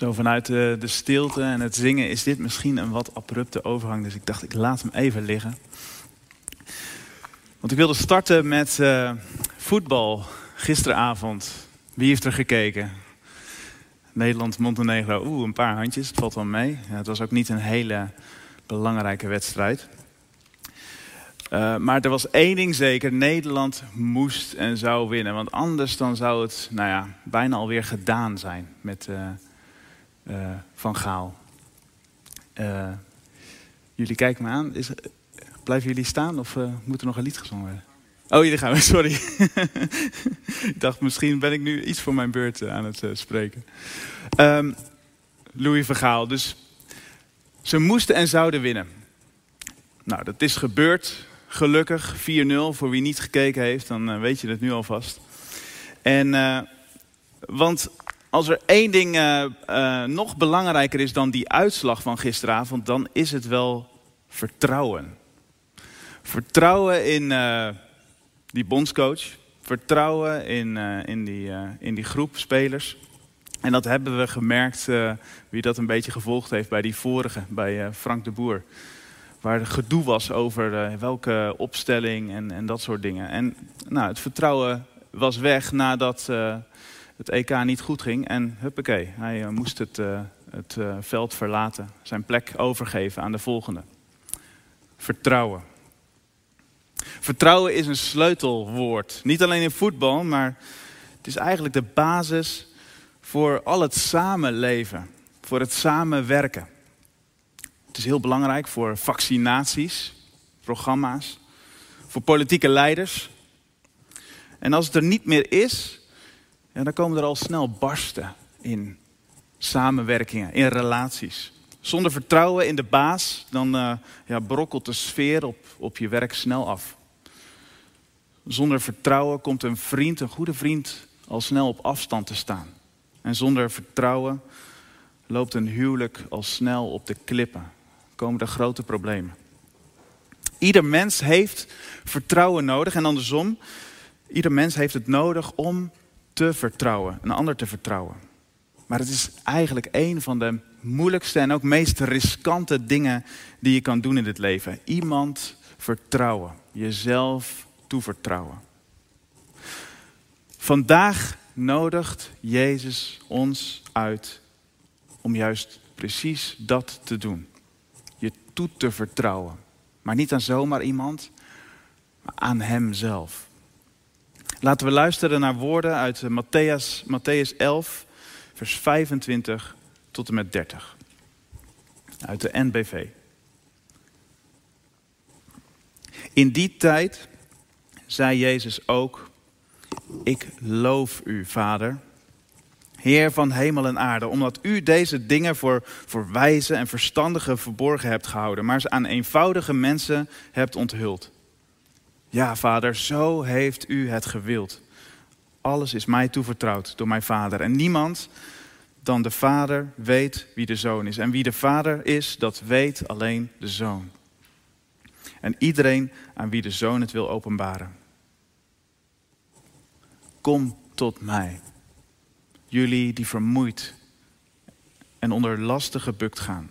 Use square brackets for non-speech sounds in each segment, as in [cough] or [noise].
Zo vanuit de, de, stilte en het zingen is dit misschien een wat abrupte overgang. Dus ik dacht, ik laat hem even liggen. Want ik wilde starten met uh, voetbal gisteravond. Wie heeft er gekeken? Nederland-Montenegro. Oeh, een paar handjes. Het valt wel mee. Ja, het was ook niet een hele belangrijke wedstrijd. Uh, maar er was één ding zeker. Nederland moest en zou winnen. Want anders dan zou het nou ja, bijna alweer gedaan zijn met uh, Van Gaal. jullie kijken me aan. Is, blijven jullie staan of moet er nog een lied gezongen worden? Oh, jullie gaan we, [laughs] sorry. ik dacht, misschien ben ik nu iets voor mijn beurt aan het spreken. Um, Louis Vergaal. Dus ze moesten en zouden winnen. Nou, dat is gebeurd. Gelukkig 4-0. Voor wie niet gekeken heeft, dan weet je het nu alvast. En, want als er één ding uh, nog belangrijker is dan die uitslag van gisteravond, dan is het wel vertrouwen. Vertrouwen in die bondscoach. Vertrouwen in, in, die, in die groep spelers. En dat hebben we gemerkt, wie dat een beetje gevolgd heeft bij die vorige, bij Frank de Boer. Waar gedoe was over welke opstelling en, en, dat soort dingen. En nou, het vertrouwen was weg nadat het EK niet goed ging. En huppakee, hij moest het, het veld verlaten. Zijn plek overgeven aan de volgende. Vertrouwen. Vertrouwen is een sleutelwoord. Niet alleen in voetbal, maar het is eigenlijk de basis voor al het samenleven, voor het samenwerken. Het is heel belangrijk voor vaccinaties, programma's, voor politieke leiders. En als het er niet meer is, ja, dan komen er al snel barsten in samenwerkingen, in relaties. Zonder vertrouwen in de baas, dan uh, ja, brokkelt de sfeer op, op je werk snel af. Zonder vertrouwen komt een vriend, een goede vriend, al snel op afstand te staan. En zonder vertrouwen loopt een huwelijk al snel op de klippen. Komen er grote problemen. Ieder mens heeft vertrouwen nodig en andersom, ieder mens heeft het nodig om te vertrouwen, een ander te vertrouwen. Maar het is eigenlijk een van de moeilijkste en ook meest riskante dingen die je kan doen in dit leven. Iemand vertrouwen, jezelf toevertrouwen. Vandaag nodigt Jezus ons uit om juist precies dat te doen. Je toe te vertrouwen. Maar niet aan zomaar iemand, maar aan Hemzelf. Laten we luisteren naar woorden uit Matthäus, Matthäus 11, vers 25 tot en met 30. Uit de NBV. In die tijd zei Jezus ook ik loof u, Vader, Heer van hemel en aarde, omdat u deze dingen voor, voor wijze en verstandigen verborgen hebt gehouden, maar ze aan eenvoudige mensen hebt onthuld. Ja, Vader, zo heeft u het gewild. Alles is mij toevertrouwd door mijn Vader. En niemand dan de Vader weet wie de Zoon is. En wie de Vader is, dat weet alleen de Zoon. En iedereen aan wie de Zoon het wil openbaren. Kom tot mij. Jullie die vermoeid en onder lasten gebukt gaan.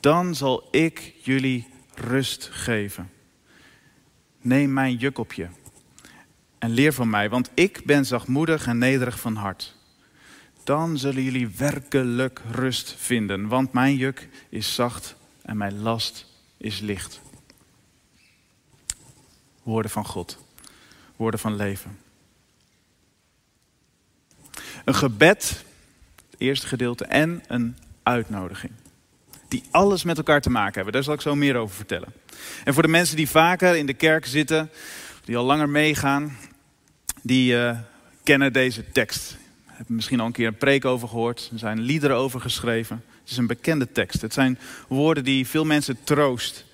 Dan zal ik jullie rust geven. Neem mijn juk op je en leer van mij, want ik ben zachtmoedig en nederig van hart. Dan zullen jullie werkelijk rust vinden, want mijn juk is zacht en mijn last is licht. Woorden van God, woorden van leven. Een gebed, het eerste gedeelte, en een uitnodiging. Die alles met elkaar te maken hebben. Daar zal ik zo meer over vertellen. En voor de mensen die vaker in de kerk zitten, die al langer meegaan, die uh, kennen deze tekst. Hebben misschien al een keer een preek over gehoord. Er zijn liederen over geschreven. Het is een bekende tekst. Het zijn woorden die veel mensen troost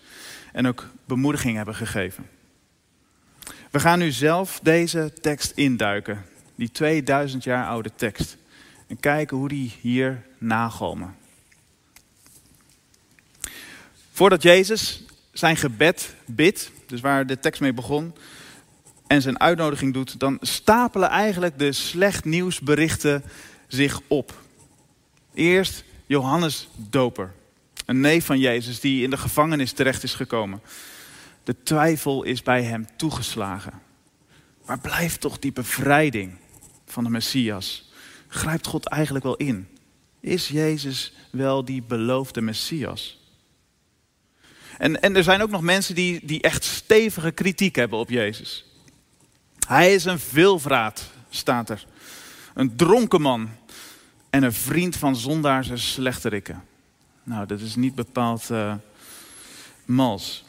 en ook bemoediging hebben gegeven. We gaan nu zelf deze tekst induiken die 2000 jaar oude tekst. En kijken hoe die hier nagalmen. Voordat Jezus zijn gebed bidt, dus waar de tekst mee begon, en zijn uitnodiging doet, dan stapelen eigenlijk de slecht nieuwsberichten zich op. Eerst Johannes Doper, een neef van Jezus die in de gevangenis terecht is gekomen. De twijfel is bij hem toegeslagen. Waar blijft toch die bevrijding van de Messias? Grijpt God eigenlijk wel in? Is Jezus wel die beloofde Messias? En, en er zijn ook nog mensen die, die echt stevige kritiek hebben op Jezus. Hij is een veelvraat, staat er. Een dronken man en een vriend van zondaars en slechterikken. Nou, dat is niet bepaald uh, mals.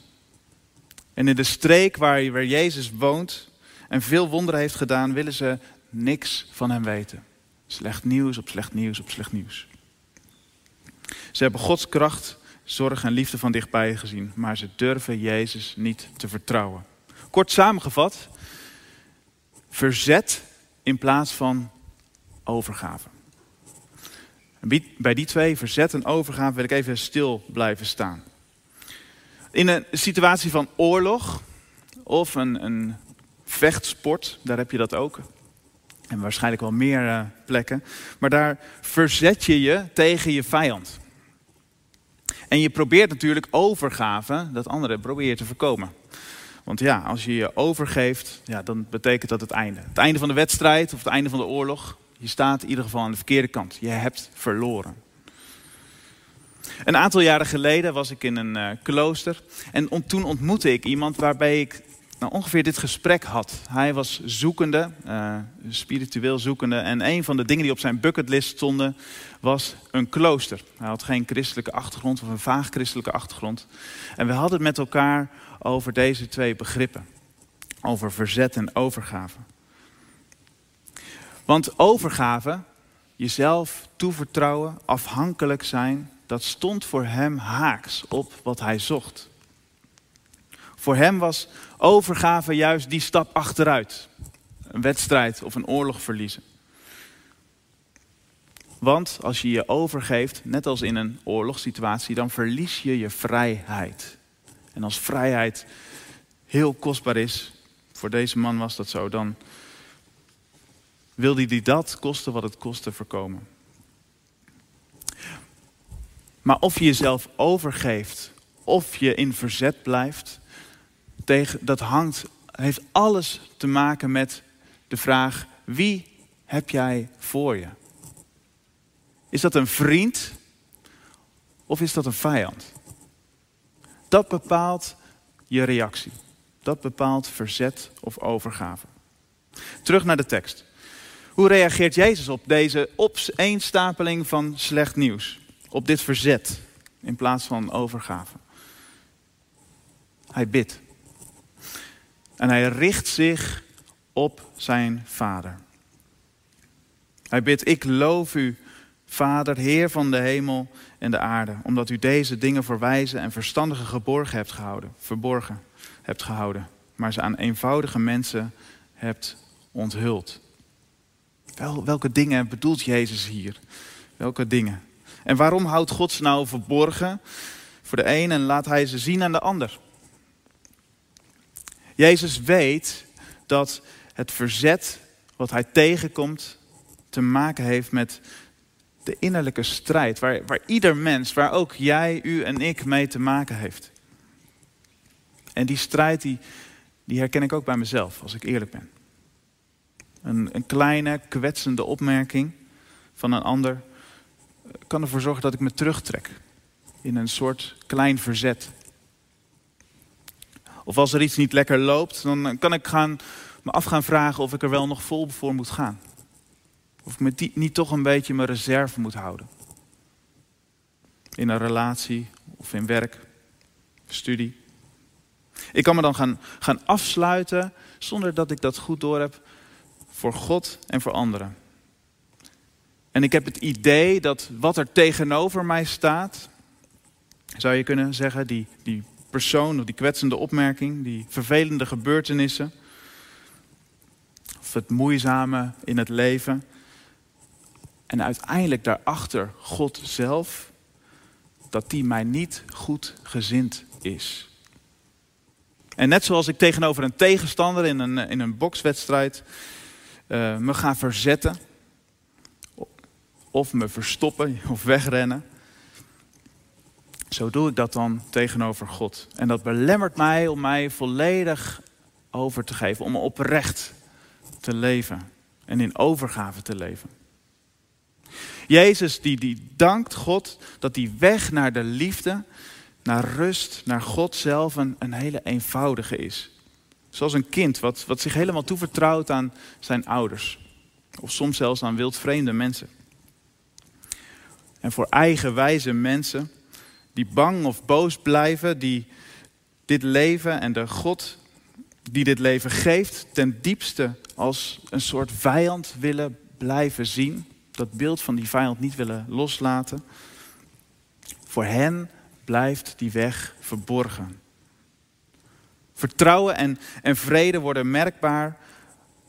En in de streek waar, waar Jezus woont en veel wonderen heeft gedaan, willen ze niks van hem weten. Slecht nieuws op slecht nieuws op slecht nieuws. Ze hebben Gods kracht, zorg en liefde van dichtbij gezien, maar ze durven Jezus niet te vertrouwen. Kort samengevat, verzet in plaats van overgave. Bij die twee, verzet en overgave, wil ik even stil blijven staan. In een situatie van oorlog of een, een vechtsport, daar heb je dat ook. En waarschijnlijk wel meer uh, plekken. Maar daar verzet je je tegen je vijand. En je probeert natuurlijk overgave, dat andere probeer je te voorkomen. Want ja, als je je overgeeft, ja, dan betekent dat het einde. Het einde van de wedstrijd of het einde van de oorlog. Je staat in ieder geval aan de verkeerde kant. Je hebt verloren. Een aantal jaren geleden was ik in een uh, klooster. En toen ontmoette ik iemand waarbij ik nou, ongeveer dit gesprek had. Hij was zoekende, uh, spiritueel zoekende. En een van de dingen die op zijn bucketlist stonden was een klooster. Hij had geen christelijke achtergrond of een vaag christelijke achtergrond. En we hadden het met elkaar over deze twee begrippen. Over verzet en overgave. Want overgave, jezelf toevertrouwen, afhankelijk zijn, dat stond voor hem haaks op wat hij zocht. Voor hem was overgave juist die stap achteruit. Een wedstrijd of een oorlog verliezen. Want als je je overgeeft, net als in een oorlogssituatie, dan verlies je je vrijheid. En als vrijheid heel kostbaar is, voor deze man was dat zo, dan wilde hij dat kosten wat het kostte voorkomen. Maar of je jezelf overgeeft, of je in verzet blijft, dat hangt, heeft alles te maken met de vraag: wie heb jij voor je? Is dat een vriend of is dat een vijand? Dat bepaalt je reactie. Dat bepaalt verzet of overgave. Terug naar de tekst. Hoe reageert Jezus op deze opeenstapeling van slecht nieuws? Op dit verzet in plaats van overgave. Hij bidt. En hij richt zich op zijn vader. Hij bidt, ik loof u, Vader, Heer van de hemel en de aarde, omdat u deze dingen voor wijze en verstandige geborgen hebt gehouden, verborgen hebt gehouden, maar ze aan eenvoudige mensen hebt onthuld. Wel, welke dingen bedoelt Jezus hier? Welke dingen? En waarom houdt God ze nou verborgen voor de een en laat hij ze zien aan de ander? Jezus weet dat het verzet wat hij tegenkomt te maken heeft met de innerlijke strijd, waar, waar ieder mens, waar ook jij, u en ik mee te maken heeft. En die strijd, die, die herken ik ook bij mezelf, als ik eerlijk ben. Een, een kleine, kwetsende opmerking van een ander kan ervoor zorgen dat ik me terugtrek in een soort klein verzet. Of als er iets niet lekker loopt, dan kan ik gaan, me af gaan vragen of ik er wel nog vol voor moet gaan. Of ik me niet toch een beetje mijn reserve moet houden. In een relatie of in werk, studie. Ik kan me dan gaan, gaan afsluiten zonder dat ik dat goed door heb voor God en voor anderen. En ik heb het idee dat wat er tegenover mij staat, zou je kunnen zeggen, die, die persoon of die kwetsende opmerking, die vervelende gebeurtenissen, of het moeizame in het leven, en uiteindelijk daarachter God zelf, dat die mij niet goed gezind is. En net zoals ik tegenover een tegenstander in een, in een bokswedstrijd uh, me ga verzetten, of me verstoppen of wegrennen. Zo doe ik dat dan tegenover God. En dat belemmert mij om mij volledig over te geven, om oprecht te leven en in overgave te leven. Jezus die, die dankt God dat die weg naar de liefde, naar rust, naar God zelf een, een hele eenvoudige is. Zoals een kind wat, wat zich helemaal toevertrouwt aan zijn ouders. Of soms zelfs aan wildvreemde mensen. En voor eigenwijze mensen die bang of boos blijven, die dit leven en de God die dit leven geeft, ten diepste als een soort vijand willen blijven zien. Dat beeld van die vijand niet willen loslaten. Voor hen blijft die weg verborgen. Vertrouwen en, en vrede worden merkbaar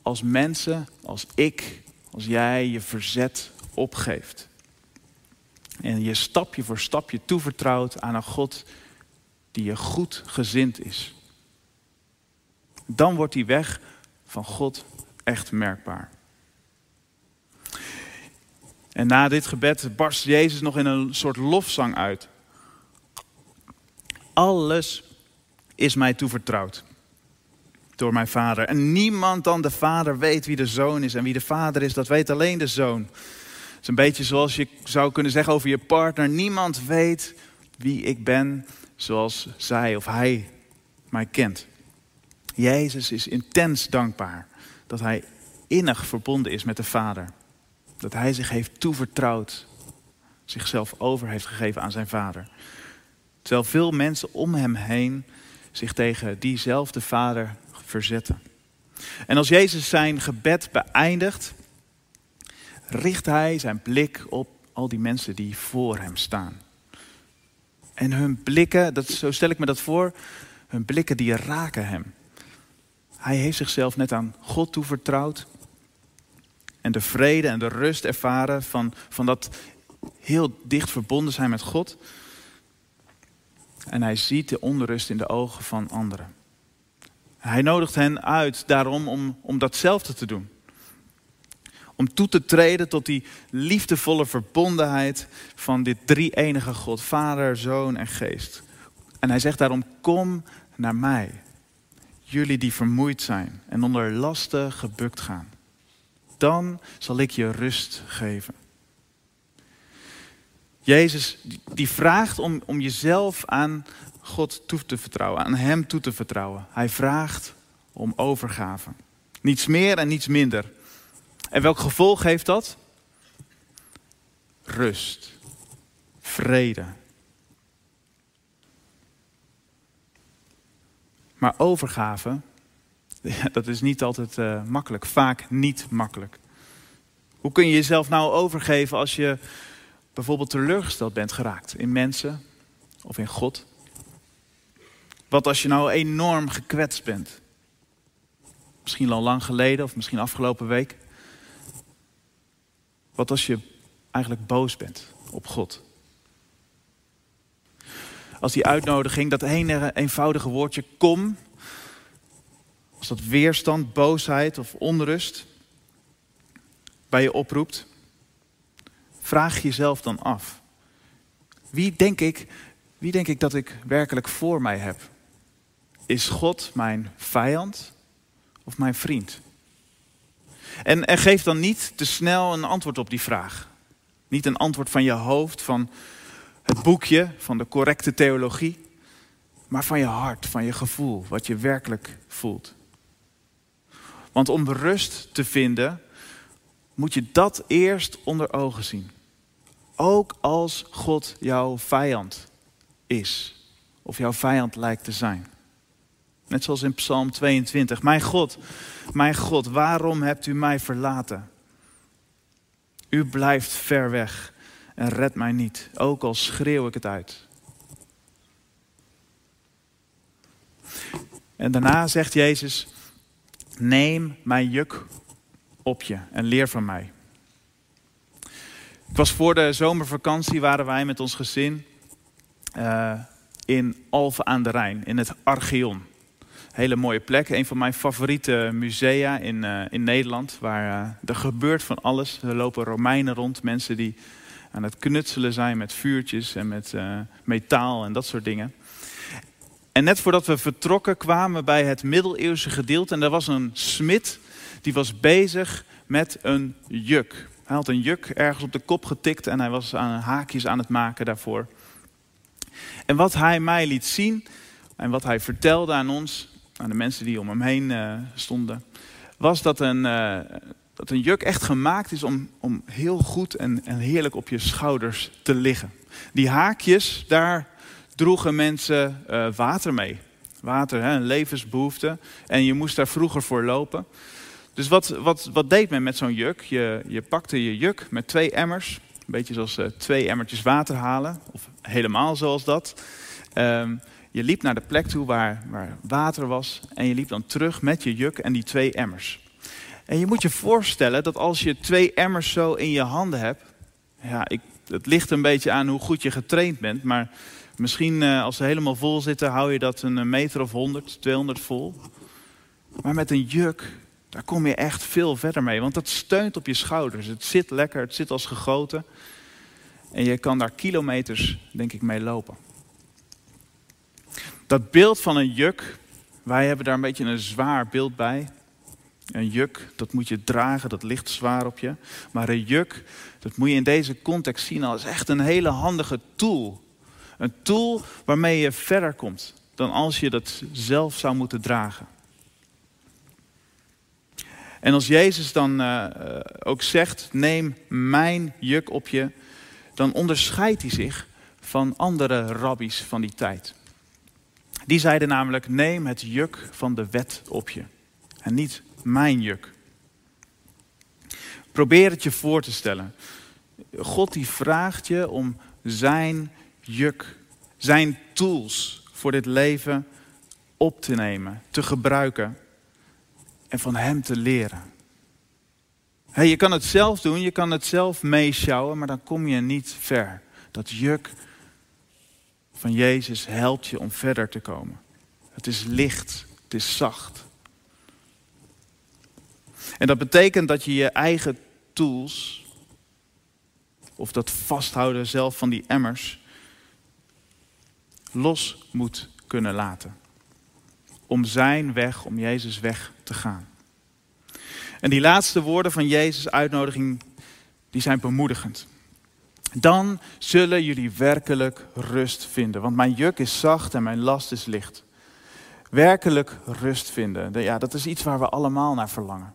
als mensen, als ik, als jij je verzet opgeeft. En je stapje voor stapje toevertrouwt aan een God die je goed gezind is. Dan wordt die weg van God echt merkbaar. En na dit gebed barst Jezus nog in een soort lofzang uit. Alles is mij toevertrouwd door mijn vader. En niemand dan de vader weet wie de zoon is. En wie de vader is, dat weet alleen de zoon. Is een beetje zoals je zou kunnen zeggen over je partner. Niemand weet wie ik ben zoals zij of hij mij kent. Jezus is intens dankbaar dat hij innig verbonden is met de Vader. Dat hij zich heeft toevertrouwd, zichzelf over heeft gegeven aan zijn Vader. Terwijl veel mensen om hem heen zich tegen diezelfde Vader verzetten. En als Jezus zijn gebed beëindigt, richt hij zijn blik op al die mensen die voor hem staan. En hun blikken, dat, zo stel ik me dat voor, hun blikken die raken hem. Hij heeft zichzelf net aan God toevertrouwd. En de vrede en de rust ervaren van, van dat heel dicht verbonden zijn met God. En hij ziet de onrust in de ogen van anderen. Hij nodigt hen uit daarom om, om datzelfde te doen. Om toe te treden tot die liefdevolle verbondenheid van dit drie-enige God, Vader, Zoon en Geest. En hij zegt daarom, kom naar mij jullie die vermoeid zijn en onder lasten gebukt gaan. Dan zal ik je rust geven. Jezus die vraagt om, om jezelf aan God toe te vertrouwen, aan Hem toe te vertrouwen. Hij vraagt om overgave. Niets meer en niets minder. En welk gevolg heeft dat? Rust, vrede, Maar overgave, [laughs] dat is niet altijd uh, makkelijk. Vaak niet makkelijk. Hoe kun je jezelf nou overgeven als je bijvoorbeeld teleurgesteld bent geraakt in mensen of in God? Wat als je nou enorm gekwetst bent? Misschien al lang geleden of misschien afgelopen week. Wat als je eigenlijk boos bent op God? als die uitnodiging, dat ene eenvoudige woordje kom, als dat weerstand, boosheid of onrust bij je oproept, vraag jezelf dan af. Wie denk ik, wie denk ik dat ik werkelijk voor mij heb? Is God mijn vijand of mijn vriend? En, en geef dan niet te snel een antwoord op die vraag. Niet een antwoord van je hoofd, van het boekje van de correcte theologie, maar van je hart, van je gevoel, wat je werkelijk voelt. Want om rust te vinden, moet je dat eerst onder ogen zien. Ook als God jouw vijand is, of jouw vijand lijkt te zijn. Net zoals in Psalm 22. Mijn God, mijn God, waarom hebt u mij verlaten? U blijft ver weg en red mij niet, ook al schreeuw ik het uit. En daarna zegt Jezus, neem mijn juk op je en leer van mij. Ik was voor de zomervakantie, waren wij met ons gezin uh, in Alphen aan de Rijn, in het Archeon. Hele mooie plek. Een van mijn favoriete musea in, uh, in Nederland. Waar uh, er gebeurt van alles. Er lopen Romeinen rond. Mensen die aan het knutselen zijn met vuurtjes en met uh, metaal en dat soort dingen. En net voordat we vertrokken kwamen we bij het middeleeuwse gedeelte. En er was een smid die was bezig met een juk. Hij had een juk ergens op de kop getikt en hij was aan haakjes aan het maken daarvoor. En wat hij mij liet zien en wat hij vertelde aan ons, aan de mensen die om hem heen uh, stonden, was dat een, uh, dat een juk echt gemaakt is om, om heel goed en, en heerlijk op je schouders te liggen. Die haakjes, daar droegen mensen uh, water mee. Water, hè, een levensbehoefte. En je moest daar vroeger voor lopen. Dus wat, wat, wat deed men met zo'n juk? Je, je pakte je juk met twee emmers. Een beetje zoals twee emmertjes water halen. Of helemaal zoals dat. Um, je liep naar de plek toe waar, waar water was. En je liep dan terug met je juk en die twee emmers. En je moet je voorstellen dat als je twee emmers zo in je handen hebt. Ja, ik, het ligt een beetje aan hoe goed je getraind bent. Maar misschien uh, als ze helemaal vol zitten, hou je dat een meter of 100, 200 vol. Maar met een juk, daar kom je echt veel verder mee. Want dat steunt op je schouders. Het zit lekker, het zit als gegoten. En je kan daar kilometers, denk ik, mee lopen. Dat beeld van een juk, wij hebben daar een beetje een zwaar beeld bij. Een juk, dat moet je dragen, dat ligt zwaar op je. Maar een juk, dat moet je in deze context zien als echt een hele handige tool. Een tool waarmee je verder komt dan als je dat zelf zou moeten dragen. En als Jezus dan uh, ook zegt, neem mijn juk op je, dan onderscheidt hij zich van andere rabbies van die tijd. Die zeiden namelijk, neem het juk van de wet op je. En niet mijn juk. Probeer het je voor te stellen. God die vraagt je om zijn juk, zijn tools voor dit leven op te nemen, te gebruiken en van hem te leren. Hey, je kan het zelf doen, je kan het zelf meeschouwen, maar dan kom je niet ver. Dat juk van Jezus helpt je om verder te komen. Het is licht, het is zacht. En dat betekent dat je je eigen tools, of dat vasthouden zelf van die emmers, los moet kunnen laten. Om zijn weg, om Jezus weg te gaan. En die laatste woorden van Jezus' uitnodiging, die zijn bemoedigend. Dan zullen jullie werkelijk rust vinden. Want mijn juk is zacht en mijn last is licht. Werkelijk rust vinden. Ja, dat is iets waar we allemaal naar verlangen.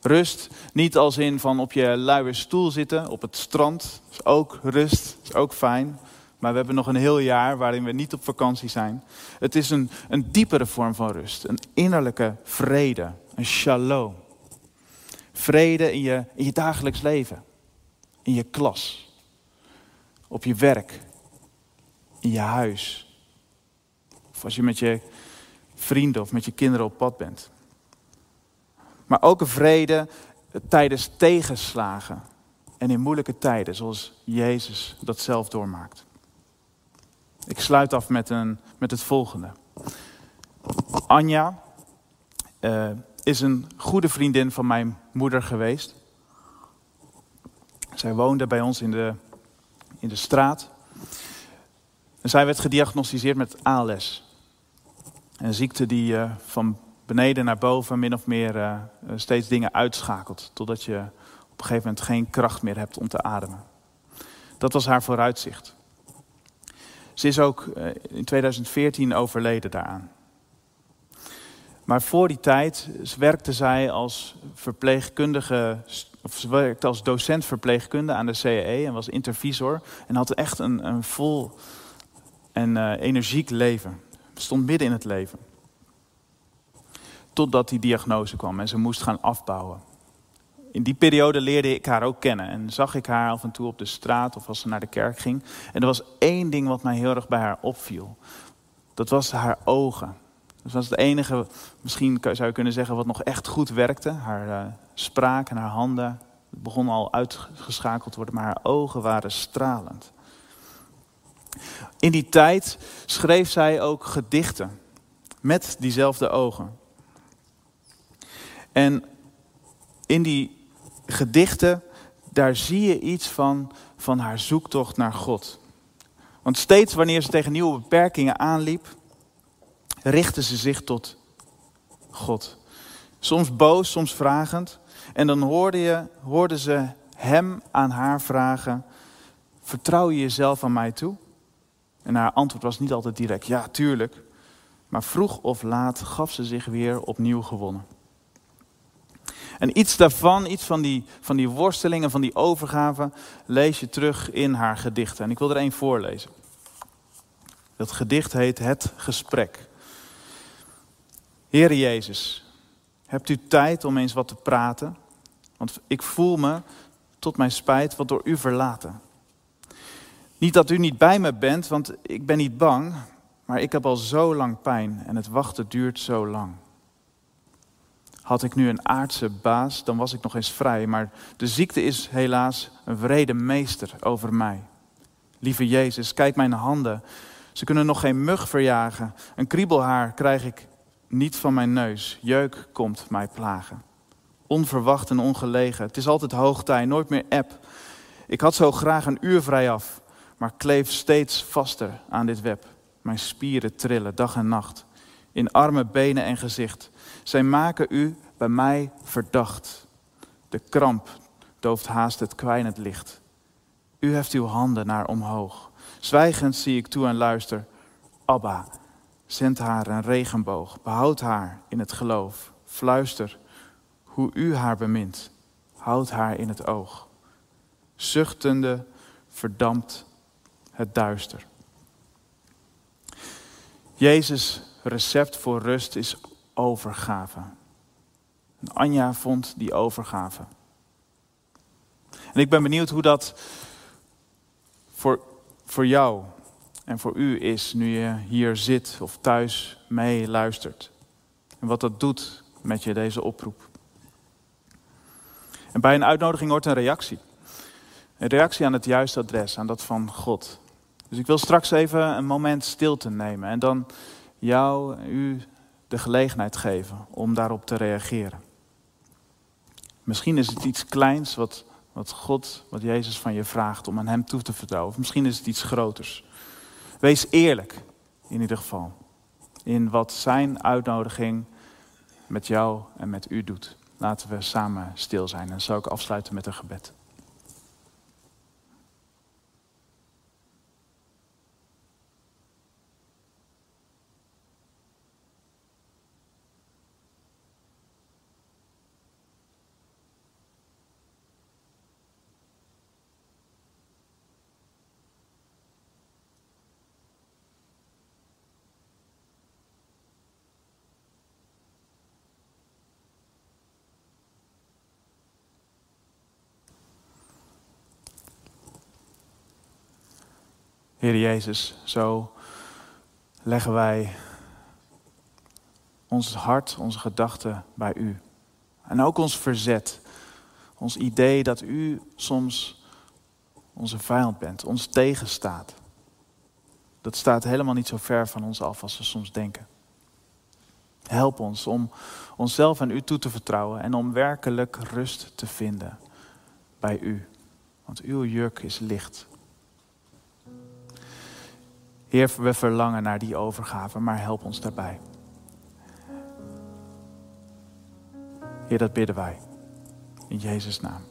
Rust, niet als in van op je luie stoel zitten op het strand. is ook rust, is ook fijn. Maar we hebben nog een heel jaar waarin we niet op vakantie zijn. Het is een, een diepere vorm van rust. Een innerlijke vrede. Een shalom. Vrede in je, in je dagelijks leven in je klas, op je werk, in je huis. Of als je met je vrienden of met je kinderen op pad bent. Maar ook een vrede tijdens tegenslagen en in moeilijke tijden, zoals Jezus dat zelf doormaakt. Ik sluit af met, een, met het volgende. Anja uh, is een goede vriendin van mijn moeder geweest. Zij woonde bij ons in de, in de straat. En zij werd gediagnosticeerd met ALS. Een ziekte die uh, van beneden naar boven min of meer uh, steeds dingen uitschakelt. Totdat je op een gegeven moment geen kracht meer hebt om te ademen. Dat was haar vooruitzicht. Ze is ook uh, in 2014 overleden daaraan. Maar voor die tijd werkte zij als verpleegkundige of ze werkte als docent verpleegkunde aan de CAE en was intervisor. En had echt een, een vol en uh, energiek leven. Stond midden in het leven. Totdat die diagnose kwam en ze moest gaan afbouwen. In die periode leerde ik haar ook kennen en zag ik haar af en toe op de straat of als ze naar de kerk ging. En er was één ding wat mij heel erg bij haar opviel. Dat was haar ogen. Dat was het enige, misschien zou je kunnen zeggen, wat nog echt goed werkte. Haar uh, spraak en haar handen begonnen al uitgeschakeld te worden, maar haar ogen waren stralend. In die tijd schreef zij ook gedichten. Met diezelfde ogen. En in die gedichten, daar zie je iets van, van haar zoektocht naar God. Want steeds wanneer ze tegen nieuwe beperkingen aanliep, richtte ze zich tot God. Soms boos, soms vragend. En dan hoorde, je, hoorde ze hem aan haar vragen: Vertrouw je jezelf aan mij toe? En haar antwoord was niet altijd direct: Ja, tuurlijk. Maar vroeg of laat gaf ze zich weer opnieuw gewonnen. En iets daarvan, iets van die, van die worstelingen, van die overgave, lees je terug in haar gedichten. En ik wil er één voorlezen. Dat gedicht heet Het Gesprek. Heere Jezus, hebt u tijd om eens wat te praten? Want ik voel me, tot mijn spijt, wat door u verlaten. Niet dat u niet bij me bent, want ik ben niet bang, maar ik heb al zo lang pijn en het wachten duurt zo lang. Had ik nu een aardse baas, dan was ik nog eens vrij, maar de ziekte is helaas een vrede meester over mij. Lieve Jezus, kijk mijn handen. Ze kunnen nog geen mug verjagen. Een kriebelhaar krijg ik niet van mijn neus. Jeuk komt mij plagen. Onverwacht en ongelegen. Het is altijd hoogtij, nooit meer app. Ik had zo graag een uur vrij af, maar kleef steeds vaster aan dit web. Mijn spieren trillen dag en nacht. In armen, benen en gezicht. Zij maken u bij mij verdacht. De kramp dooft haast het kwijnend licht. U heft uw handen naar omhoog. Zwijgend zie ik toe en luister. Abba, zend haar een regenboog. Behoud haar in het geloof. Fluister hoe u haar bemint. Houd haar in het oog. Zuchtende verdampt het duister. Jezus' recept voor rust is overgave. En Anja vond die overgave. En ik ben benieuwd hoe dat voor, voor jou en voor u is nu je hier zit of thuis mee luistert. En wat dat doet met je, deze oproep. En bij een uitnodiging hoort een reactie. Een reactie aan het juiste adres, aan dat van God. Dus ik wil straks even een moment stilte nemen en dan jou, u de gelegenheid geven om daarop te reageren. Misschien is het iets kleins wat, wat God, wat Jezus van je vraagt om aan Hem toe te vertrouwen. Of misschien is het iets groters. Wees eerlijk, in ieder geval, in wat Zijn uitnodiging met jou en met u doet. Laten we samen stil zijn en zal ik afsluiten met een gebed. Heer Jezus, zo leggen wij ons hart, onze gedachten bij U. En ook ons verzet, ons idee dat U soms onze vijand bent, ons tegenstaat. Dat staat helemaal niet zo ver van ons af als we soms denken. Help ons om onszelf aan U toe te vertrouwen en om werkelijk rust te vinden bij U. Want uw juk is licht Heer, we verlangen naar die overgave, maar help ons daarbij. Heer, dat bidden wij. In Jezus' naam.